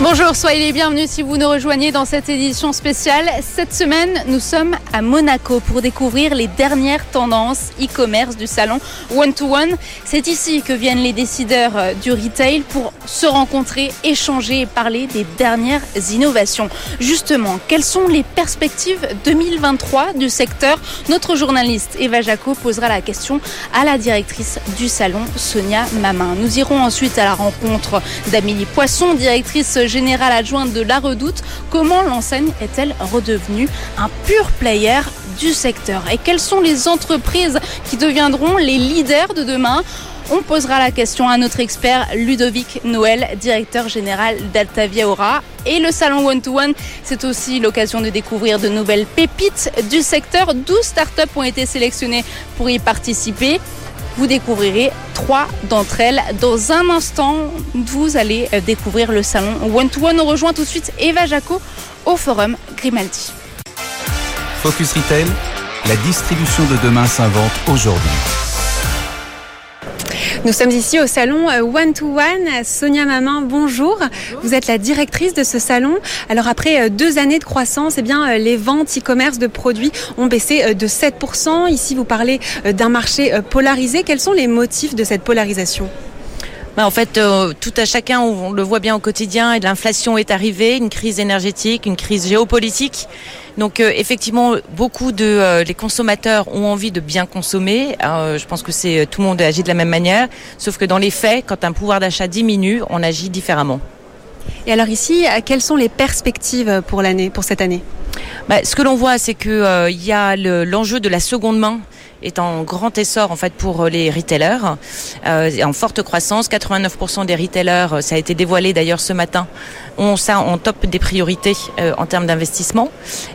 Bonjour, soyez les bienvenus si vous nous rejoignez dans cette édition spéciale. Cette semaine, nous sommes à Monaco pour découvrir les dernières tendances e-commerce du salon One to One. C'est ici que viennent les décideurs euh, du retail pour se rencontrer, échanger et parler des dernières innovations. Justement, quelles sont les perspectives 2023 du secteur? Notre journaliste Eva Jaco posera la question à la directrice du salon, Sonia Mamin. Nous irons ensuite à la rencontre d'Amélie Poisson, directrice générale adjointe de La Redoute, comment l'enseigne est-elle redevenue un pur player du secteur? Et quelles sont les entreprises qui deviendront les leaders de demain? On posera la question à notre expert Ludovic Noël, directeur général d'Altavia Aura. Et le salon One to One, c'est aussi l'occasion de découvrir de nouvelles pépites du secteur. 12 startups ont été sélectionnées pour y participer. Vous découvrirez trois d'entre elles dans un instant. Vous allez euh, découvrir le salon One to One. On rejoint tout de suite Eva Jaco au forum Grimaldi. Focus Retail, la distribution de demain s'invente aujourd'hui. Nous sommes ici au salon euh, One to One. Sonia Mamin, bonjour. Vous êtes la directrice de ce salon. Alors après euh, deux années de croissance, eh bien euh, les ventes e-commerce de produits ont baissé de 7%. Ici, vous parlez d'un marché polarisé. Quels sont les motifs de cette polarisation? Bah, en fait, tout à chacun, on le voit bien au quotidien, et l'inflation est arrivée, une crise énergétique, une crise géopolitique. Donc euh, effectivement, beaucoup de euh, les consommateurs ont envie de bien consommer. Euh, je pense que c'est tout le monde agit de la même manière, sauf que dans les faits, quand un pouvoir d'achat diminue, on agit différemment. Et alors ici, quelles sont les perspectives pour l'année, pour cette année? Bah, Ce que l'on voit, c'est que il y a l'enjeu de la seconde main est en grand essor en fait pour les retailers, euh, en forte croissance. 89% des retailers, euh, ça a été dévoilé d'ailleurs ce matin, ont ça en top des priorités euh, en termes d'investissement.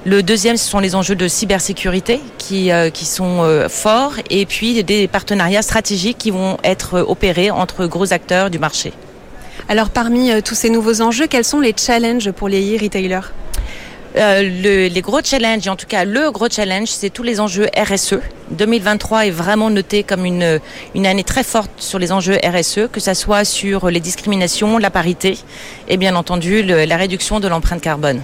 Le deuxième, ce sont les enjeux de cybersécurité qui, euh, qui sont euh, forts et puis des partenariats stratégiques qui vont être opérés entre gros acteurs du marché. Alors parmi tous ces nouveaux enjeux, quels sont les challenges pour les e-retailers? Euh, le, les gros challenges, en tout cas le gros challenge, c'est tous les enjeux RSE. 2023 est vraiment noté comme une, une année très forte sur les enjeux RSE, que ce soit sur les discriminations, la parité et bien entendu la réduction de l'empreinte carbone.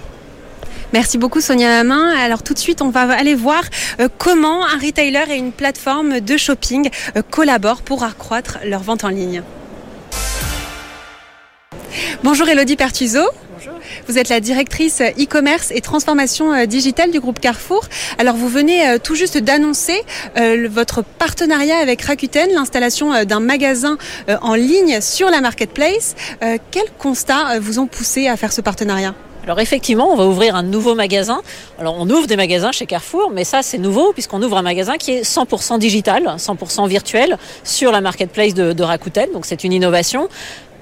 Merci beaucoup Sonia Lamain. Alors tout de suite, on va aller voir euh, comment un retailer et une plateforme de shopping euh, collaborent pour accroître leur vente en ligne. Bonjour Elodie Pertuzo. Vous êtes la directrice e-commerce et transformation euh, digitale du groupe Carrefour. Alors vous venez euh, tout juste d'annoncer euh, votre partenariat avec Rakuten, l'installation d'un magasin en ligne sur la marketplace. Quels constats vous ont poussé à faire ce partenariat? Alors effectivement, on va ouvrir un nouveau magasin. Alors on ouvre des magasins chez Carrefour, mais ça c'est nouveau puisqu'on ouvre un magasin qui est 100% digital, 100% virtuel sur la marketplace de, de Rakuten. Donc c'est une innovation.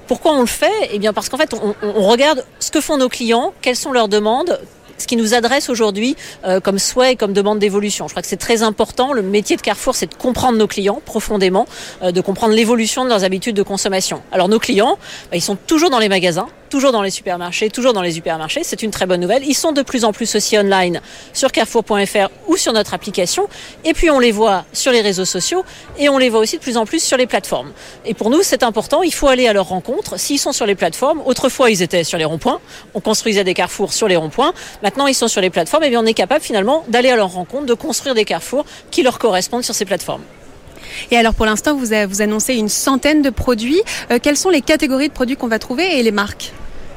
Pourquoi on le fait Eh bien parce qu'en fait, on, regarde ce que font nos clients, quelles sont leurs demandes, ce qui nous adresse aujourd'hui euh, comme souhait et comme demande d'évolution. Je crois que c'est très important. Le métier de Carrefour, c'est de comprendre nos clients profondément, euh, de comprendre l'évolution de leurs habitudes de consommation. Alors nos clients, bah, ils sont toujours dans les magasins, toujours dans les supermarchés, toujours dans les supermarchés. C'est une très bonne nouvelle. Ils sont de plus en plus aussi online sur carrefour.fr ou sur notre application. Et puis on les voit sur les réseaux sociaux et on les voit aussi de plus en plus sur les plateformes. Et pour nous, c'est important. Il faut aller à leur rencontre. S'ils sont sur les plateformes, autrefois ils étaient sur les ronds-points. On construisait des carrefours sur les ronds-points. Maintenant, ils sont sur les plateformes et bien on est capable finalement d'aller à leur rencontre, de construire des carrefours qui leur correspondent sur ces plateformes. Et alors pour l'instant, vous, vous annoncez une centaine de produits. Euh, quelles sont les catégories de produits qu'on va trouver et les marques?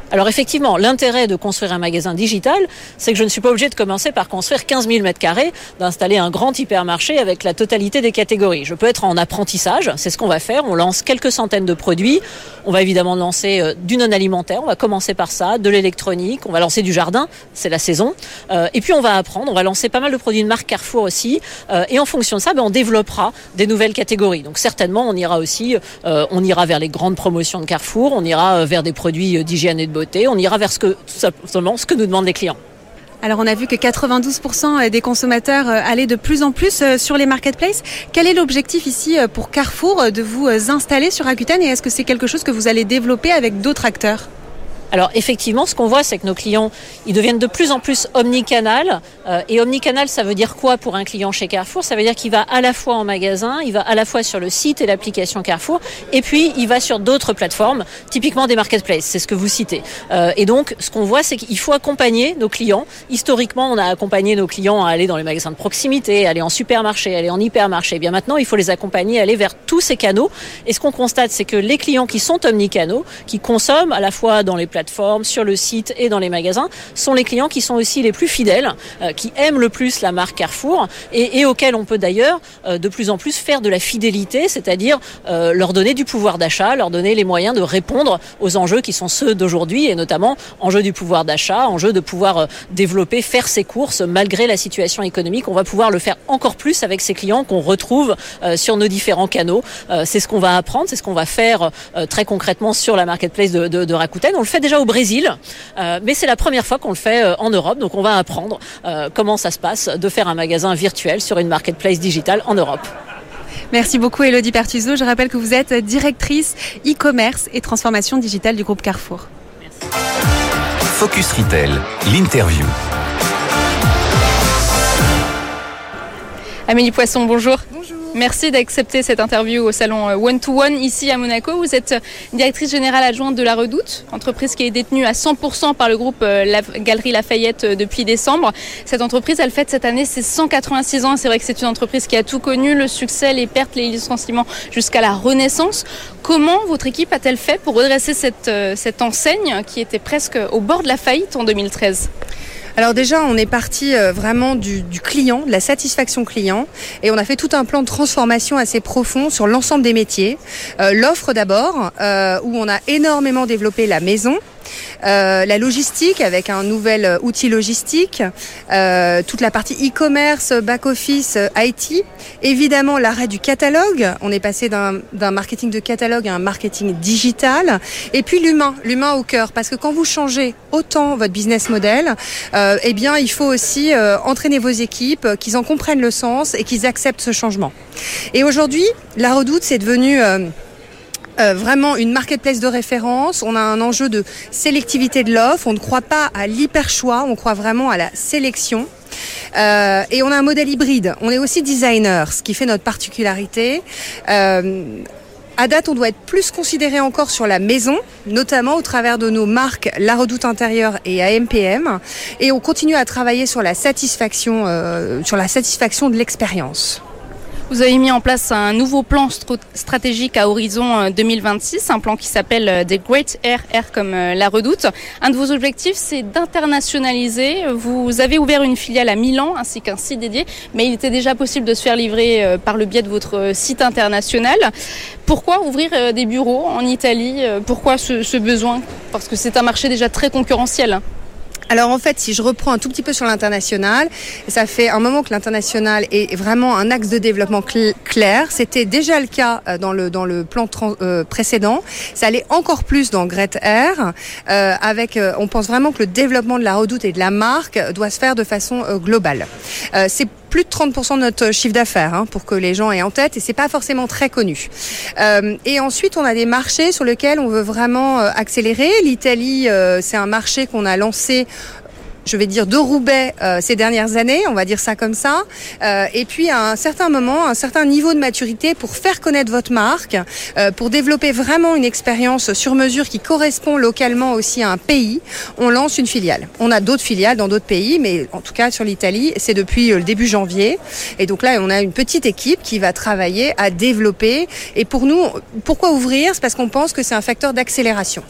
Alors effectivement, l'intérêt de construire un magasin digital, c'est que je ne suis pas obligé de commencer par construire 15 000 mètres carrés, d'installer un grand hypermarché avec la totalité des catégories. Je peux être en apprentissage, c'est ce qu'on va faire. On lance quelques centaines de produits. On va évidemment lancer euh, du non alimentaire, on va commencer par ça, de l'électronique, on va lancer du jardin, c'est la saison. Euh, et puis on va apprendre, on va lancer pas mal de produits de marque Carrefour aussi. Euh, et en fonction de ça, ben, on développera des nouvelles catégories. Donc certainement, on ira aussi, on ira vers les grandes promotions de Carrefour, on ira vers des produits d'hygiène et de on ira vers ce que, nous demandent les clients. Alors on a vu que 92% des consommateurs euh, allaient de plus en plus euh, sur les marketplaces. Quel est l'objectif ici euh, pour Carrefour de vous installer sur Rakuten et est-ce que c'est quelque chose que vous allez développer avec d'autres acteurs? Alors effectivement, ce qu'on voit, c'est que nos clients, ils deviennent de plus en plus omnicanal. Euh, et omnicanal, ça veut dire quoi pour un client chez Carrefour? Ça veut dire qu'il va à la fois en magasin, il va à la fois sur le site et l'application Carrefour, et puis il va sur d'autres plateformes, typiquement des marketplaces, c'est ce que vous citez. Euh, et donc, ce qu'on voit, c'est qu'il faut accompagner nos clients. Historiquement, on a accompagné nos clients à aller dans les magasins de proximité, aller en supermarché, aller en hypermarché. Et eh bien maintenant, il faut les accompagner, aller vers tous ces canaux. Et ce qu'on constate, c'est que les clients qui sont omnicanaux, qui consomment à la fois dans les sur le site et dans les magasins, sont les clients qui sont aussi les plus fidèles, euh, qui aiment le plus la marque Carrefour et, auxquels on peut d'ailleurs euh, de plus en plus faire de la fidélité, c'est-à-dire euh, leur donner du pouvoir d'achat, leur donner les moyens de répondre aux enjeux qui sont ceux d'aujourd'hui et notamment enjeux du pouvoir d'achat, enjeux de pouvoir développer, faire ses courses malgré la situation économique. On va pouvoir le faire encore plus avec ces clients qu'on retrouve sur nos différents canaux. c'est ce qu'on va apprendre, c'est ce qu'on va faire très concrètement sur la marketplace de, de, de Rakuten. On le fait déjà au Brésil, euh, mais c'est la première fois qu'on le fait euh, en Europe, donc on va apprendre euh, comment ça se passe de faire un magasin virtuel sur une marketplace digitale en Europe. Merci beaucoup Elodie Pertuzo. Je rappelle que vous êtes directrice e-commerce et transformation digitale du groupe Carrefour. Focus Retail, l'interview. Amélie Poisson, bonjour. Merci d'accepter cette interview au salon euh, One to One ici à Monaco. Vous êtes euh, directrice générale adjointe de la Redoute, entreprise qui est détenue à 100% par le groupe euh, la Galerie Lafayette depuis décembre. Cette entreprise, elle fête cette année ses 186 ans. C'est vrai que c'est une entreprise qui a tout connu, le succès, les pertes, les licenciements jusqu'à la renaissance. Comment votre équipe a-t-elle fait pour redresser cette, cette enseigne qui était presque au bord de la faillite en 2013 alors déjà, on est parti euh, vraiment du, client, de la satisfaction client, et on a fait tout un plan de transformation assez profond sur l'ensemble des métiers. Euh, l'offre d'abord, euh, où on a énormément développé la maison, euh, la logistique avec un nouvel euh, outil logistique, euh, toute la partie e-commerce, back-office, IT, évidemment l'arrêt du catalogue, on est passé d'un marketing de catalogue à un marketing digital, et puis l'humain, l'humain au cœur, parce que quand vous changez autant votre business model, eh bien il faut aussi entraîner vos équipes, qu'ils en comprennent le sens et qu'ils acceptent ce changement. Et aujourd'hui, la redoute, c'est devenu... Euh, vraiment une marketplace de référence. On a un enjeu de sélectivité de l'offre. On ne croit pas à l'hyper choix, on croit vraiment à la sélection. Euh, et on a un modèle hybride. On est aussi designer, ce qui fait notre particularité. Euh, à date, on doit être plus considéré encore sur la maison, notamment au travers de nos marques La Redoute Intérieure et AMPM. Et on continue à travailler sur la satisfaction, euh, sur la satisfaction de l'expérience. Vous avez mis en place un nouveau plan stratégique à horizon 2026, euh, un plan qui s'appelle euh, The Great Air, Air comme euh, la redoute. Un de vos objectifs, c'est d'internationaliser. Vous avez ouvert une filiale à Milan ainsi qu'un site dédié, mais il était déjà possible de se faire livrer par le biais de votre site international. Pourquoi ouvrir des bureaux en Italie? Pourquoi ce, ce besoin? Parce que c'est un marché déjà très concurrentiel. Alors en fait, si je reprends un tout petit peu sur l'international, ça fait un moment que l'international est vraiment un axe de développement clair. C'était déjà le cas euh, dans le dans le plan euh, précédent. Ça allait encore plus dans Great Air. Euh, avec, on pense vraiment que le développement de la Redoute et de la marque doit se faire de façon globale. C'est plus de 30% de notre chiffre d'affaires hein, pour que les gens aient en tête et c'est pas forcément très connu. Euh, et ensuite, on a des marchés sur lesquels on veut vraiment euh, accélérer. L'Italie, euh, c'est un marché qu'on a lancé je vais dire, de Roubaix euh, ces dernières années, on va dire ça comme ça. Euh, et puis à un certain moment, un certain niveau de maturité pour faire connaître votre marque, euh, pour développer vraiment une expérience sur mesure qui correspond localement aussi à un pays, on lance une filiale. On a d'autres filiales dans d'autres pays, mais en tout cas sur l'Italie, c'est depuis le début janvier. Et donc là, on a une petite équipe qui va travailler à développer. Et pour nous, pourquoi ouvrir? C'est parce qu'on pense que c'est un facteur d'accélération.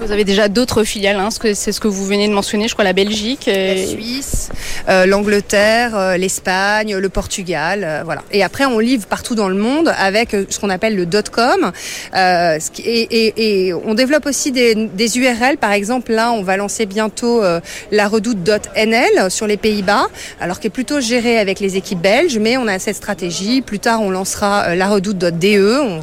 Vous avez déjà d'autres filiales, hein, c'est ce que vous venez de mentionner, je crois la Belgique. La et- Suisse, euh, l'Angleterre, euh, l'Espagne, le Portugal, euh, voilà. Et après, on livre partout dans le monde avec euh, ce qu'on appelle le .com. euh, et, on développe aussi des, URL. Par exemple, là, on va lancer bientôt euh, la redoute.nl sur les Pays-Bas, alors qui est plutôt géré avec les équipes belges, mais on a cette stratégie. Plus tard, on lancera euh, la redoute.de.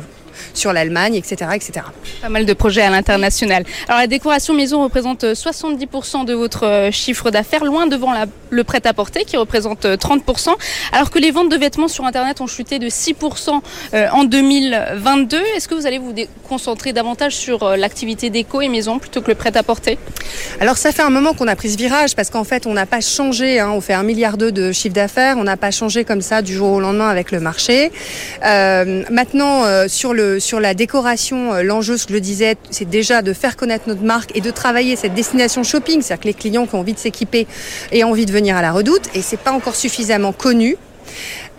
sur l'Allemagne, etc., etc. Pas mal de projets à l'international. Alors la décoration maison représente euh, 70% de votre euh, chiffre d'affaires, loin devant la- le prêt-à-porter qui représente euh, 30%, alors que les ventes de vêtements sur Internet ont chuté de 6% euh, en 2022. Est-ce que vous allez vous concentrer davantage sur euh, l'activité déco et maison plutôt que le prêt-à-porter? Alors ça fait un moment qu'on a pris ce virage parce qu'en fait on n'a pas changé, hein, on fait un milliard d'euros de chiffre d'affaires, on n'a pas changé comme ça du jour au lendemain avec le marché. Euh, maintenant euh, sur le sur la décoration, euh, l'enjeu, ce que je disais, c'est déjà de faire connaître notre marque et de travailler cette destination shopping, c'est-à-dire que les clients qui ont envie de s'équiper aient envie de venir à la Redoute et c'est pas encore suffisamment connu.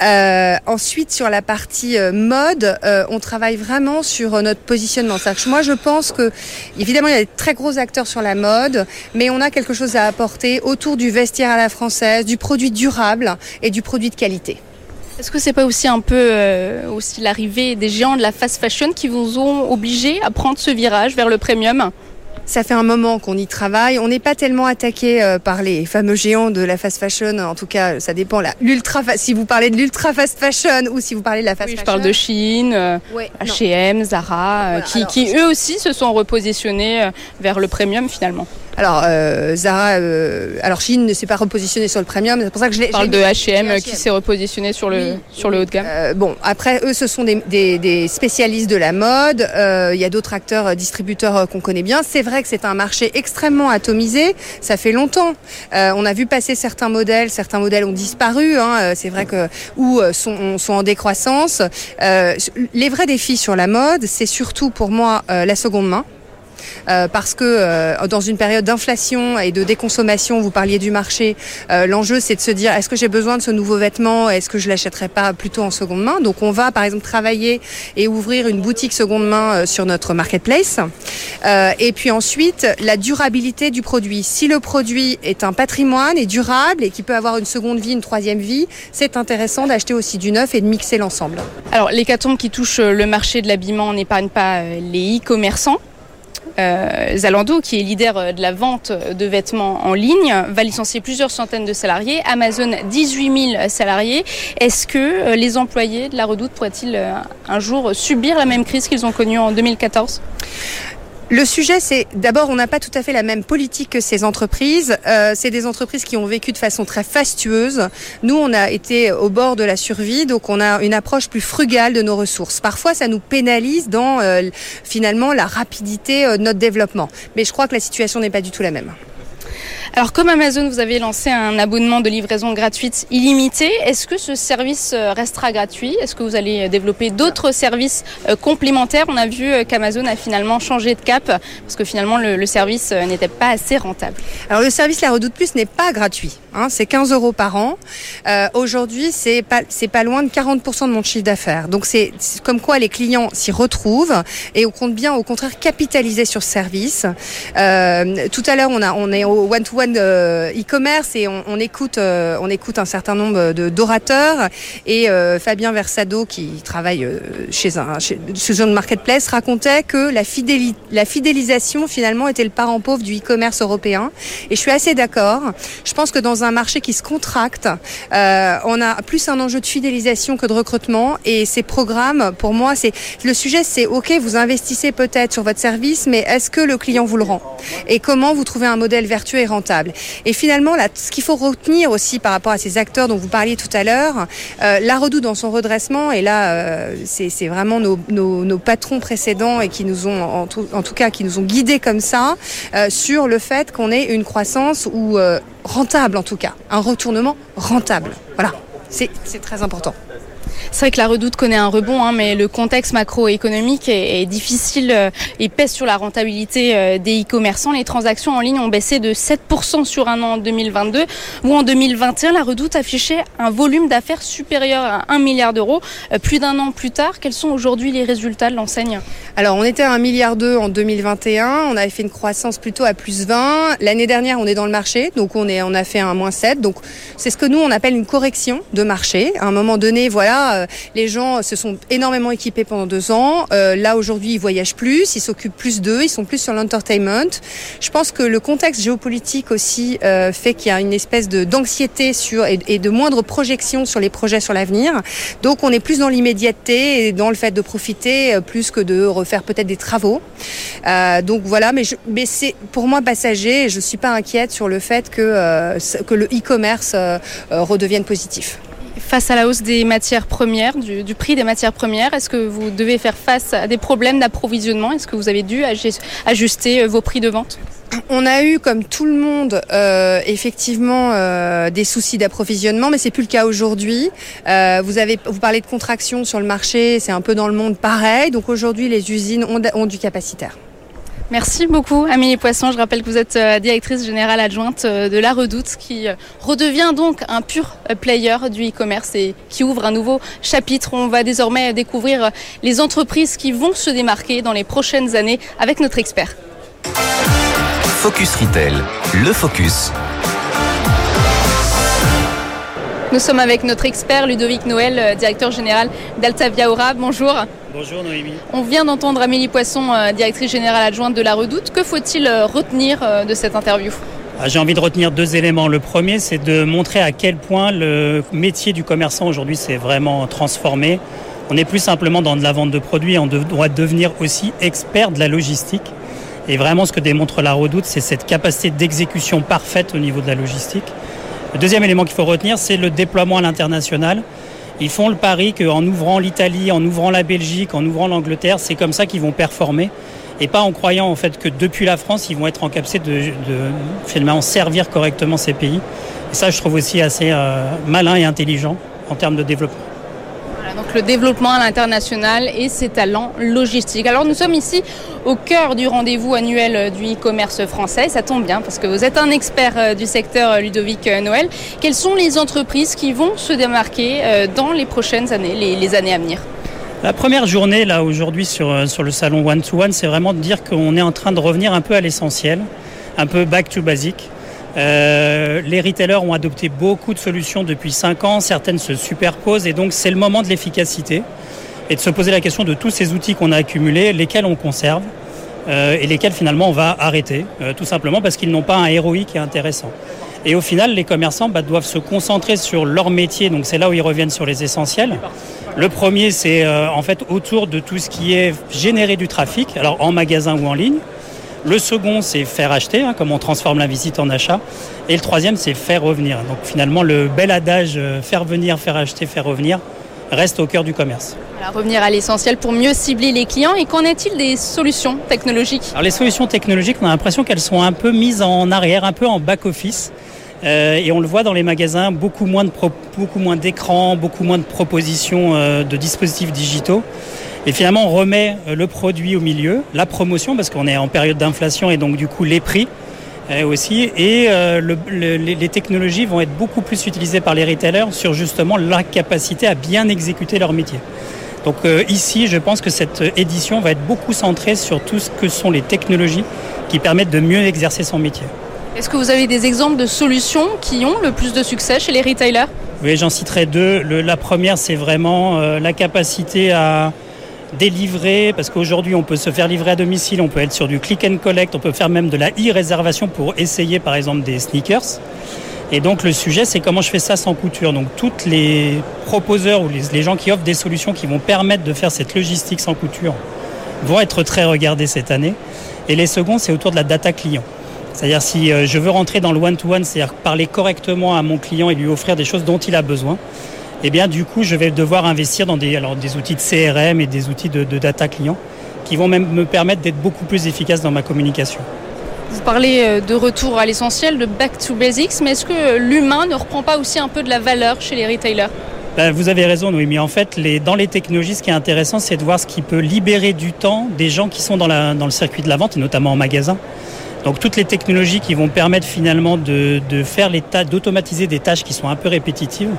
Euh, ensuite, sur la partie euh, mode, euh, on travaille vraiment sur euh, notre positionnement. Moi, je pense que, évidemment, il y a des très gros acteurs sur la mode, mais on a quelque chose à apporter autour du vestiaire à la française, du produit durable et du produit de qualité. Est-ce que c'est pas aussi un peu euh, aussi l'arrivée des géants de la fast fashion qui vous ont obligé à prendre ce virage vers le premium? Ça fait un moment qu'on y travaille. On n'est pas tellement attaqué euh, par les fameux géants de la fast fashion. En tout cas, ça dépend. Là, l'ultra, si vous parlez de l'ultra fast fashion ou si vous parlez de la fast Oui, je fashion. parle de Shein, euh, Ouais. H&M, Zara, Voilà, qui, alors, qui eux aussi se sont repositionnés vers le premium finalement. Alors euh, Zara, euh, alors Chine ne s'est pas repositionné sur le premium. C'est pour ça que je l'ai. Parle de H&M qui s'est repositionné sur le, Oui, sur le haut de gamme. Euh, bon, après, eux, ce sont des, des- des spécialistes de la mode. Euh, Il y a d'autres acteurs, euh, distributeurs euh, qu'on connaît bien. C'est vrai que c'est un marché extrêmement atomisé. Ça fait longtemps. Euh, on a vu passer certains modèles. Certains modèles ont disparu. hein. C'est vrai que ou euh, sont, sont en décroissance. Euh, les vrais défis sur la mode, c'est surtout pour moi euh, la seconde main. Euh, parce que euh, dans une période d'inflation et de déconsommation, vous parliez du marché, euh, l'enjeu c'est de se dire est-ce que j'ai besoin de ce nouveau vêtement? Est-ce que je l'achèterai pas plutôt en seconde main? Donc on va par exemple travailler et ouvrir une boutique seconde main sur notre marketplace. Et puis ensuite la durabilité du produit. Si le produit est un patrimoine et durable et qui peut avoir une seconde vie, une troisième vie, c'est intéressant d'acheter aussi du neuf et de mixer l'ensemble. Alors l'hécatombe qui touche le marché de l'habillement n'épargne pas les e-commerçants. Euh, Zalando, qui est leader euh, de la vente de vêtements en ligne, va licencier plusieurs centaines de salariés. Amazon, 18 000 salariés. Est-ce que euh, les employés de la Redoute pourraient-ils un jour subir la même crise qu'ils ont connue en 2014 Le sujet, c'est d'abord, on n'a pas tout à fait la même politique que ces entreprises. Euh, c'est des entreprises qui ont vécu de façon très fastueuse. Nous, on a été au bord de la survie, donc on a une approche plus frugale de nos ressources. Parfois, ça nous pénalise dans euh, finalement la rapidité euh, de notre développement. Mais je crois que la situation n'est pas du tout la même. Alors comme Amazon, vous avez lancé un abonnement de livraison gratuite illimité. Est-ce que ce service euh, restera gratuit? Est-ce que vous allez développer d'autres services euh, complémentaires? On a vu euh, qu'Amazon a finalement changé de cap parce que finalement le, service euh, n'était pas assez rentable. Alors le service La Redoute Plus n'est pas gratuit. Hein, c'est 15 euros par an. Euh, Aujourd'hui, c'est pas loin de 40% de mon chiffre d'affaires. Donc c'est comme quoi les clients s'y retrouvent et on compte bien au contraire capitaliser sur ce service. Euh, tout à l'heure, on est au one to one e-commerce et on, écoute euh, on écoute un certain nombre d'orateurs et euh, Fabien Versado qui travaille euh, chez un chez, marketplace racontait que la fidéli- la fidélisation finalement était le parent pauvre du e-commerce européen et je suis assez d'accord. Je pense que dans un marché qui se contracte, euh, on a plus un enjeu de fidélisation que de recrutement. Et ces programmes, pour moi, c'est le sujet, c'est ok, vous investissez peut-être sur votre service, mais est-ce que le client vous le rend? Et comment vous trouvez un modèle vertueux et rentable? Et finalement, ce qu'il faut retenir aussi par rapport à ces acteurs dont vous parliez tout à l'heure, euh, la Redoute dans son redressement, et là, euh, c'est vraiment nos, patrons précédents et qui nous ont, en tout, cas, qui nous ont guidés comme ça, euh, sur le fait qu'on ait une croissance ou rentable en tout cas, un retournement rentable. Voilà, c'est très important. C'est vrai que la redoute connaît un rebond, hein, mais le contexte macroéconomique est, difficile euh, et pèse sur la rentabilité euh, des e-commerçants. Les transactions en ligne ont baissé de 7% sur un an en 2022, ou en 2021, la redoute affichait un volume d'affaires supérieur à 1 milliard d'euros. Euh, plus d'un an plus tard, quels sont aujourd'hui les résultats de l'enseigne? Alors, on était à 1 milliard en 2021. On avait fait une croissance plutôt à plus 20. L'année dernière, on est dans le marché, donc on, on a fait un moins 7. Donc, c'est ce que nous, on appelle une correction de marché. À un moment donné, voilà, euh, les gens se sont énormément équipés pendant deux ans. Euh, là, aujourd'hui, ils voyagent plus, ils s'occupent plus d'eux, ils sont plus sur l'entertainment. Je pense que le contexte géopolitique aussi euh, fait qu'il y a une espèce d'anxiété sur et, de moindre projection sur les projets sur l'avenir. Donc, on est plus dans l'immédiateté et dans le fait de profiter plus que de refaire peut-être des travaux. Donc voilà, mais, c'est pour moi passager. et Je suis pas inquiète sur le fait que que le e-commerce redevienne positif. Face à la hausse des matières premières, du, prix des matières premières, est-ce que vous devez faire face à des problèmes d'approvisionnement? Est-ce que vous avez dû ajuster euh, vos prix de vente? On a eu, comme tout le monde, euh, effectivement euh, des soucis d'approvisionnement, mais c'est plus le cas aujourd'hui. Vous avez, vous parlez de contraction sur le marché, c'est un peu dans le monde pareil. Donc aujourd'hui, les usines ont du capacitaire. Merci beaucoup Amélie Poisson. Je rappelle que vous êtes euh, directrice générale adjointe euh, de La Redoute qui euh, redevient donc un pur player du e-commerce et qui ouvre un nouveau chapitre. On va désormais découvrir les entreprises qui vont se démarquer dans les prochaines années avec notre expert. Focus Retail, le focus. Nous sommes avec notre expert Ludovic Noël, euh, directeur général d'Altavia Aura. Bonjour. Bonjour Noémie. On vient d'entendre Amélie Poisson, euh, directrice générale adjointe de La Redoute. Que faut-il euh, retenir de cette interview? Ah, J'ai envie de retenir deux éléments. Le premier, c'est de montrer à quel point le métier du commerçant aujourd'hui s'est vraiment transformé. On n'est plus simplement dans de la vente de produits, on doit devenir aussi expert de la logistique. Et vraiment, ce que démontre la redoute, c'est cette capacité d'exécution parfaite au niveau de la logistique. Le deuxième élément qu'il faut retenir, c'est le déploiement à l'international. Ils font le pari qu'en ouvrant l'Italie, en ouvrant la Belgique, en ouvrant l'Angleterre, c'est comme ça qu'ils vont performer. Et pas en croyant en fait que depuis la France, ils vont être en capacité de, de servir correctement ces pays. Et ça, je trouve aussi assez euh, malin et intelligent en termes de développement. Donc le développement à l'international et ses talents logistiques. Alors nous sommes ici au cœur du rendez-vous annuel du e-commerce français. Ça tombe bien parce que vous êtes un expert euh, du secteur euh, Ludovic euh, Noël. Quelles sont les entreprises qui vont se démarquer dans les prochaines années, les, années à venir? La première journée, là, aujourd'hui, sur, sur le salon One to One, c'est vraiment de dire qu'on est en train de revenir un peu à l'essentiel, un peu back to basic. Euh, les retailers ont adopté beaucoup de solutions depuis 5 ans, certaines se superposent et donc c'est le moment de l'efficacité et de se poser la question de tous ces outils qu'on a accumulés, lesquels on conserve euh, et lesquels finalement on va arrêter, euh, tout simplement parce qu'ils n'ont pas un ROI qui est intéressant. Et au final, les commerçants bah, doivent se concentrer sur leur métier, donc c'est là où ils reviennent sur les essentiels. Le premier, c'est en fait autour de tout ce qui est générer du trafic, alors en magasin ou en ligne. Le second, c'est faire acheter, hein, comme on transforme la visite en achat. Et le troisième, c'est faire revenir. Donc finalement, le bel adage euh, faire venir, faire acheter, faire revenir reste au cœur du commerce. Voilà, Revenir à l'essentiel pour mieux cibler les clients. Et qu'en est-il des solutions technologiques? Alors les solutions technologiques, on a l'impression qu'elles sont un peu mises en arrière, un peu en back-office. Euh, et on le voit dans les magasins, beaucoup moins de pro- beaucoup moins d'écrans, beaucoup moins de propositions euh, de dispositifs digitaux. Et finalement, on remet euh, le produit au milieu, la promotion, parce qu'on est en période d'inflation et donc du coup les prix euh, aussi. Et euh, le- le- les, technologies vont être beaucoup plus utilisées par les retailers sur justement la capacité à bien exécuter leur métier. Donc euh, ici, je pense que cette édition va être beaucoup centrée sur tout ce que sont les technologies qui permettent de mieux exercer son métier. Est-ce que vous avez des exemples de solutions qui ont le plus de succès chez les retailers? Oui, j'en citerai deux. Le- la première, c'est vraiment euh, la capacité à délivrer, parce qu'aujourd'hui, on peut se faire livrer à domicile, on peut être sur du click and collect, on peut faire même de la e-réservation pour essayer, par exemple, des sneakers. Et donc, le sujet, c'est comment je fais ça sans couture. Donc, toutes les proposeurs ou les, les gens qui offrent des solutions qui vont permettre de faire cette logistique sans couture vont être très regardés cette année. Et les seconds, c'est autour de la data client. C'est-à-dire si euh, je veux rentrer dans le one-to-one, c'est-à-dire parler correctement à mon client et lui offrir des choses dont il a besoin, eh bien du coup je vais devoir investir dans des, alors, des outils de CRM et des outils de, de data client qui vont même me permettre d'être beaucoup plus efficace dans ma communication. Vous parlez euh, de retour à l'essentiel, de back to basics, mais est-ce que l'humain ne reprend pas aussi un peu de la valeur chez les retailers? Ben, vous avez raison, oui, mais en fait, les, dans les technologies, ce qui est intéressant, c'est de voir ce qui peut libérer du temps des gens qui sont dans, la, dans le circuit de la vente, et notamment en magasin. Donc toutes les technologies qui vont permettre finalement de, de faire les tâches, d'automatiser des tâches qui sont un peu répétitives,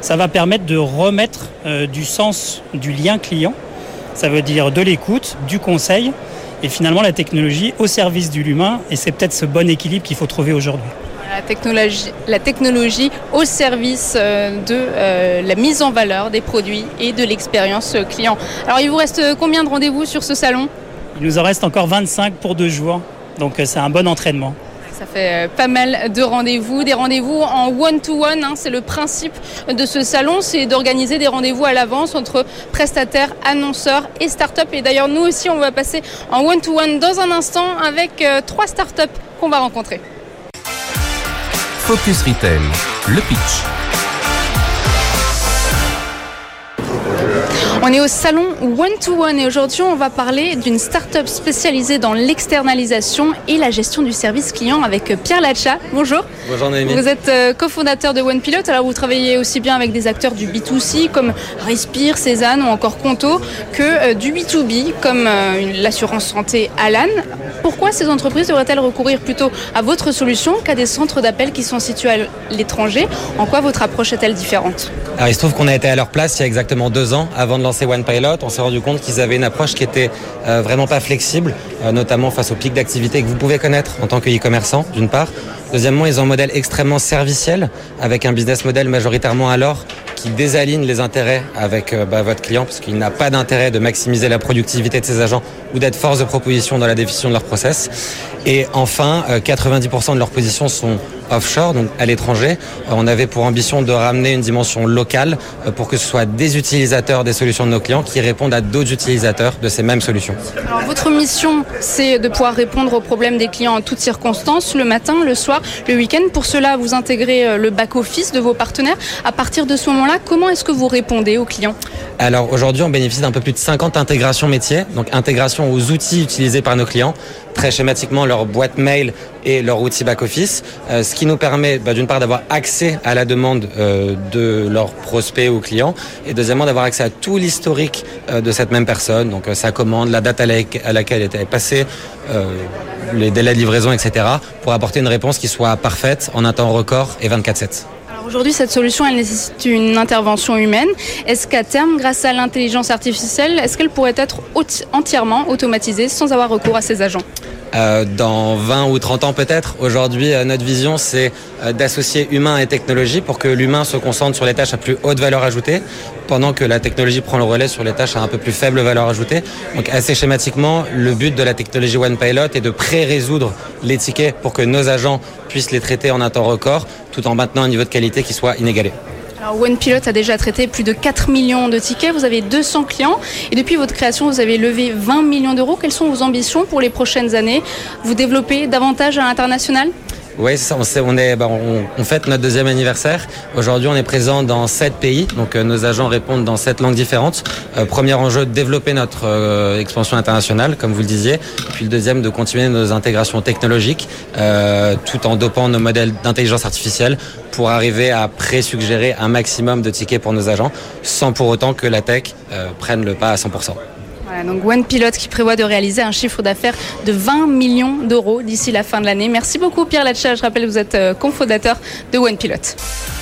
ça va permettre de remettre euh, du sens du lien client. Ça veut dire de l'écoute, du conseil, et finalement la technologie au service de l'humain. Et c'est peut-être ce bon équilibre qu'il faut trouver aujourd'hui. La technologie, la technologie au service euh, de euh, la mise en valeur des produits et de l'expérience client. Alors il vous reste combien de rendez-vous sur ce salon? Il nous en reste encore 25 pour deux jours, donc c'est un bon entraînement. Ça fait pas mal de rendez-vous, des rendez-vous en one-to-one. hein, c'est le principe de ce salon, c'est d'organiser des rendez-vous à l'avance entre prestataires, annonceurs et start-up. Et d'ailleurs, nous aussi, on va passer en one-to-one dans un instant avec euh, trois start-up qu'on va rencontrer. Focus Retail, le pitch. On est au salon One to One et aujourd'hui on va parler d'une start-up spécialisée dans l'externalisation et la gestion du service client avec Pierre Lacha. Bonjour. Bonjour Noémie. Vous êtes euh, cofondateur de One Pilot. Alors vous travaillez aussi bien avec des acteurs du B2C comme Respire, Cézanne ou encore Conto que euh, du B2B comme euh, l'assurance santé Alan. Pourquoi ces entreprises devraient-elles recourir plutôt à votre solution qu'à des centres d'appel qui sont situés à l'étranger? En quoi votre approche est-elle différente? Alors il se trouve qu'on a été à leur place il y a exactement deux ans avant de lancer One Pilot. On s'est rendu compte qu'ils avaient une approche qui était euh, vraiment pas flexible, euh, notamment face au pic d'activité que vous pouvez connaître en tant que e-commerçant, d'une part. Deuxièmement, ils ont un modèle extrêmement serviciel, avec un business model majoritairement alors qui désaligne les intérêts avec euh, bah, votre client, parce qu'il n'a pas d'intérêt de maximiser la productivité de ses agents ou d'être force de proposition dans la définition de leur process. Et enfin, euh, 90% de leurs positions sont offshore, donc à l'étranger. Euh, On avait pour ambition de ramener une dimension locale euh, pour que ce soit des utilisateurs des solutions de nos clients qui répondent à d'autres utilisateurs de ces mêmes solutions. Alors, votre mission, c'est de pouvoir répondre aux problèmes des clients en toutes circonstances, le matin, le soir, le week-end. Pour cela, vous intégrez euh, le back-office de vos partenaires. À partir de ce moment-là, comment est-ce que vous répondez aux clients? Alors aujourd'hui, on bénéficie d'un peu plus de 50 intégrations métiers, donc intégration aux outils utilisés par nos clients, très schématiquement leur boîte mail et leur outil back-office, euh, ce qui nous permet bah, d'une part d'avoir accès à la demande euh, de leurs prospects ou clients, et deuxièmement d'avoir accès à tout l'historique euh, de cette même personne, donc sa commande, la date à, la- à laquelle elle était passée, les délais de livraison, etc., pour apporter une réponse qui soit parfaite en un temps record et 24-7. Alors aujourd'hui, cette solution, elle nécessite une intervention humaine. Est-ce qu'à terme, grâce à l'intelligence artificielle, est-ce qu'elle pourrait être entièrement automatisée sans avoir recours à ses agents? Euh, dans 20 ou 30 ans peut-être. Aujourd'hui, euh, notre vision, c'est euh, d'associer humain et technologie pour que l'humain se concentre sur les tâches à plus haute valeur ajoutée, pendant que la technologie prend le relais sur les tâches à un peu plus faible valeur ajoutée. Donc assez schématiquement, le but de la technologie One Pilot est de pré-résoudre les tickets pour que nos agents puissent les traiter en un temps record, tout en maintenant un niveau de qualité qui soit inégalé. Alors OnePilot a déjà traité plus de 4 millions de tickets, vous avez 200 clients. Et depuis votre création, vous avez levé 20 millions d'euros. Quelles sont vos ambitions pour les prochaines années? Vous développez davantage à l'international? Oui. On, est, bah, on, on fête notre deuxième anniversaire. Aujourd'hui, on est présent dans sept pays. Donc, euh, nos agents répondent dans sept langues différentes. Euh, premier enjeu, de développer notre euh, expansion internationale, comme vous le disiez. Puis le deuxième, de continuer nos intégrations technologiques, euh, tout en dopant nos modèles d'intelligence artificielle pour arriver à pré-suggérer un maximum de tickets pour nos agents, sans pour autant que la tech euh, prenne le pas à 100%. Donc OnePilot qui prévoit de réaliser un chiffre d'affaires de 20 millions d'euros d'ici la fin de l'année. Merci beaucoup Pierre Latcha. Je rappelle que vous êtes euh, cofondateur de OnePilot.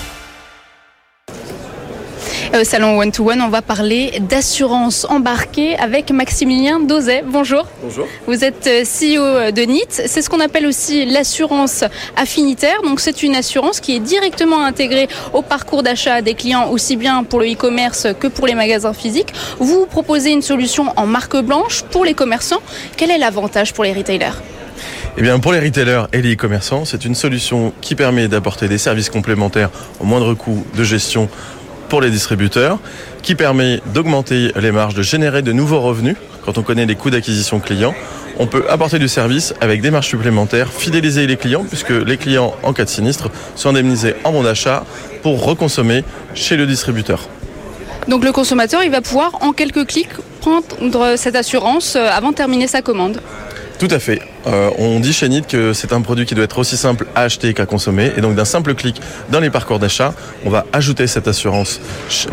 Au salon One to One, on va parler d'assurance embarquée avec Maximilien Dozet. Bonjour. Bonjour. Vous êtes euh, CEO de NIT. C'est ce qu'on appelle aussi l'assurance affinitaire. Donc c'est une assurance qui est directement intégrée au parcours d'achat des clients, aussi bien pour le e-commerce que pour les magasins physiques. Vous proposez une solution en marque blanche pour les commerçants. Quel est l'avantage pour les retailers? Eh bien, pour les retailers et les e-commerçants, c'est une solution qui permet d'apporter des services complémentaires au moindre coût de gestion pour les distributeurs, qui permet d'augmenter les marges, de générer de nouveaux revenus. Quand on connaît les coûts d'acquisition clients, on peut apporter du service avec des marges supplémentaires, fidéliser les clients, puisque les clients, en cas de sinistre, sont indemnisés en bon d'achat pour reconsommer chez le distributeur. Donc le consommateur, il va pouvoir en quelques clics prendre cette assurance euh, avant de terminer sa commande. Tout à fait. Euh, on dit chez NIT que c'est un produit qui doit être aussi simple à acheter qu'à consommer. Et donc d'un simple clic dans les parcours d'achat, on va ajouter cette assurance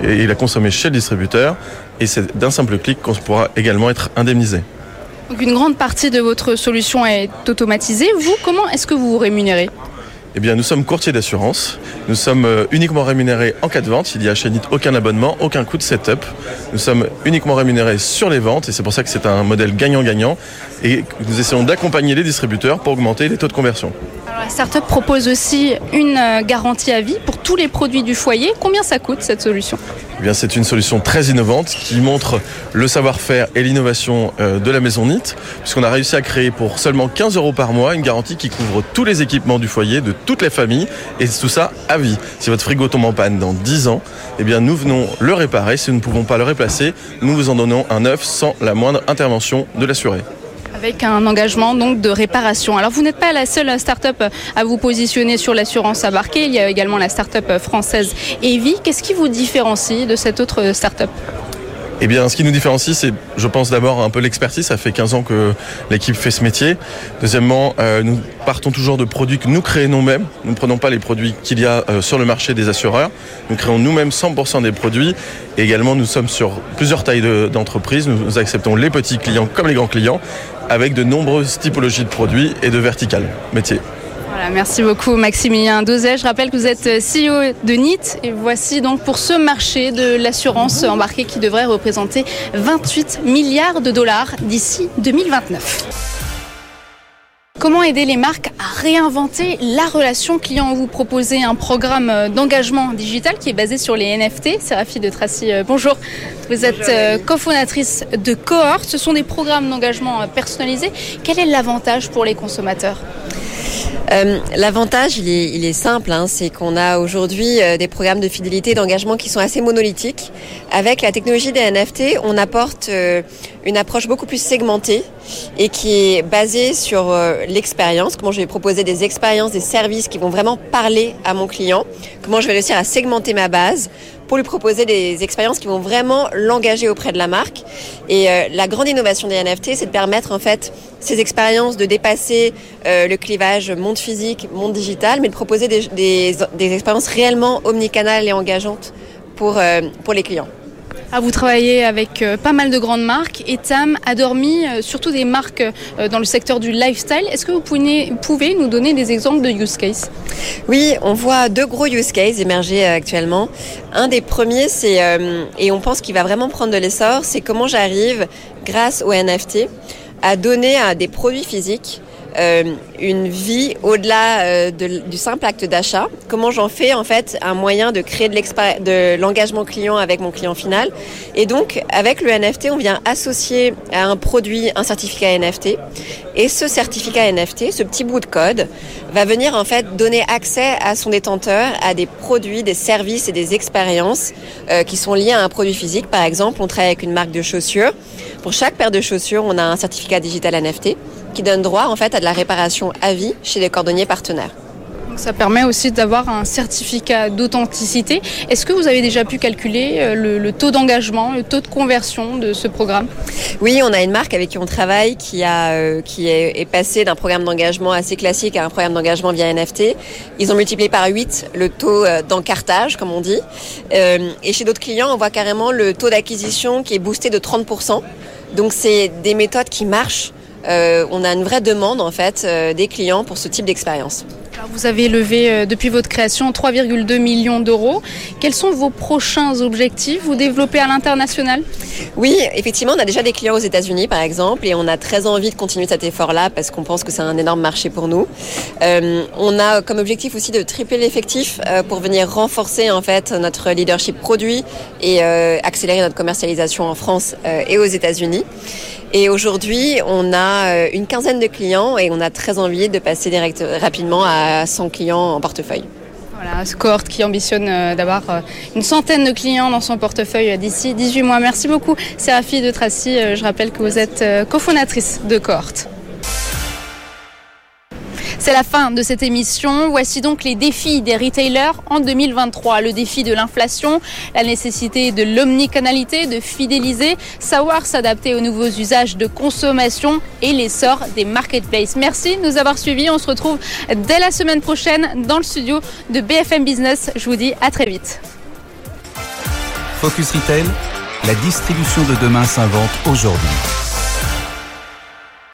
et la consommer chez le distributeur. Et c'est d'un simple clic qu'on pourra également être indemnisé. Une grande partie de votre solution est automatisée. Vous, comment est-ce que vous vous rémunérez? Eh bien, nous sommes courtiers d'assurance. Nous sommes euh, uniquement rémunérés en cas de vente. Il n'y a chez NIT aucun abonnement, aucun coût de setup. Nous sommes uniquement rémunérés sur les ventes et c'est pour ça que c'est un modèle gagnant-gagnant. Et nous essayons d'accompagner les distributeurs pour augmenter les taux de conversion. Startup propose aussi une euh, garantie à vie pour tous les produits du foyer. Combien ça coûte cette solution? Eh c'est une solution très innovante qui montre le savoir-faire et l'innovation euh, de la maison NIT, puisqu'on a réussi à créer pour seulement 15 euros par mois une garantie qui couvre tous les équipements du foyer, de toutes les familles, et tout ça à vie. Si votre frigo tombe en panne dans 10 ans, eh bien, nous venons le réparer. Si nous ne pouvons pas le replacer, nous vous en donnons un neuf sans la moindre intervention de l'assuré avec un engagement donc de réparation. Alors vous n'êtes pas la seule start-up à vous positionner sur l'assurance embarquée, il y a également la start-up française Evi. Qu'est-ce qui vous différencie de cette autre start-up? Eh bien, ce qui nous différencie, c'est, je pense, d'abord un peu l'expertise. Ça fait 15 ans que l'équipe fait ce métier. Deuxièmement, euh, nous partons toujours de produits que nous créons nous-mêmes. Nous ne prenons pas les produits qu'il y a euh, sur le marché des assureurs. Nous créons nous-mêmes 100% des produits. Également, nous sommes sur plusieurs tailles d'entreprises. nous acceptons les petits clients comme les grands clients avec de nombreuses typologies de produits et de verticales métiers. Merci beaucoup Maximilien Dozet. Je rappelle que vous êtes CEO de NIT et voici donc pour ce marché de l'assurance embarquée qui devrait représenter 28 milliards de dollars d'ici 2029. Comment aider les marques à réinventer la relation client Vous proposez un programme d'engagement digital qui est basé sur les NFT. Séraphie de Tracy, euh, bonjour. Vous êtes euh, cofondatrice de Cohort. Ce sont des programmes d'engagement personnalisés. Quel est l'avantage pour les consommateurs euh, l'avantage, il est, simple, hein, c'est qu'on a aujourd'hui euh, des programmes de fidélité et d'engagement qui sont assez monolithiques. Avec la technologie des NFT, on apporte euh, une approche beaucoup plus segmentée et qui est basée sur l'expérience, comment je vais proposer des expériences, des services qui vont vraiment parler à mon client, comment je vais réussir à segmenter ma base pour lui proposer des expériences qui vont vraiment l'engager auprès de la marque. Et euh, la grande innovation des NFT, c'est de permettre en fait ces expériences de dépasser euh, le clivage monde physique, monde digital, mais de proposer des, expériences réellement omnicanales et engageantes pour, euh, pour les clients. Ah, vous travaillez avec euh, pas mal de grandes marques. Etam, Adormi, euh, surtout des marques euh, dans le secteur du lifestyle. Est-ce que vous pouvez, pouvez, nous donner des exemples de use case? Oui, on voit deux gros use cases émerger actuellement. Un des premiers, c'est, et on pense qu'il va vraiment prendre de l'essor, c'est comment j'arrive, grâce au NFT, à donner à des produits physiques euh, une vie au-delà euh, du simple acte d'achat. Comment j'en fais en fait un moyen de créer de l'engagement client avec mon client final? Et donc avec le NFT, on vient associer à un produit un certificat NFT. Et ce certificat NFT, ce petit bout de code, va venir en fait donner accès à son détenteur à des produits, des services et des expériences euh, qui sont liés à un produit physique. Par exemple, on travaille avec une marque de chaussures. Pour chaque paire de chaussures, on a un certificat digital NFT qui donne droit en fait à de la réparation à vie chez les cordonniers partenaires. ça permet aussi d'avoir un certificat d'authenticité. Est-ce que vous avez déjà pu calculer euh, le, taux d'engagement, le taux de conversion de ce programme? Oui, on a une marque avec qui on travaille qui, a, euh, qui est, passé d'un programme d'engagement assez classique à un programme d'engagement via NFT. Ils ont multiplié par 8 le taux euh, d'encartage, comme on dit. et chez d'autres clients, on voit carrément le taux d'acquisition qui est boosté de 30%. Donc c'est des méthodes qui marchent euh, on a une vraie demande en fait euh, des clients pour ce type d'expérience. Vous avez levé euh, depuis votre création 3,2 millions d'euros. Quels sont vos prochains objectifs? Vous développez à l'international? Oui, effectivement, on a déjà des clients aux États-Unis par exemple et on a très envie de continuer cet effort-là parce qu'on pense que c'est un énorme marché pour nous. on a comme objectif aussi de tripler l'effectif pour venir renforcer en fait notre leadership produit et accélérer notre commercialisation en France et aux États-Unis. Et aujourd'hui, on a euh, une quinzaine de clients et on a très envie de passer direct, rapidement à 100 clients en portefeuille. Voilà, ce qui ambitionne euh, d'avoir euh, une centaine de clients dans son portefeuille d'ici 18 mois. Merci beaucoup, Séraphie de Tracy. Je rappelle que vous êtes cofondatrice de cohorte. C'est la fin de cette émission. Voici donc les défis des retailers en 2023. Le défi de l'inflation, la nécessité de l'omnicanalité, de fidéliser, savoir s'adapter aux nouveaux usages de consommation et l'essor des marketplaces. Merci de nous avoir suivis. On se retrouve dès la semaine prochaine dans le studio de BFM Business. Je vous dis à très vite. Focus Retail, la distribution de demain s'invente aujourd'hui.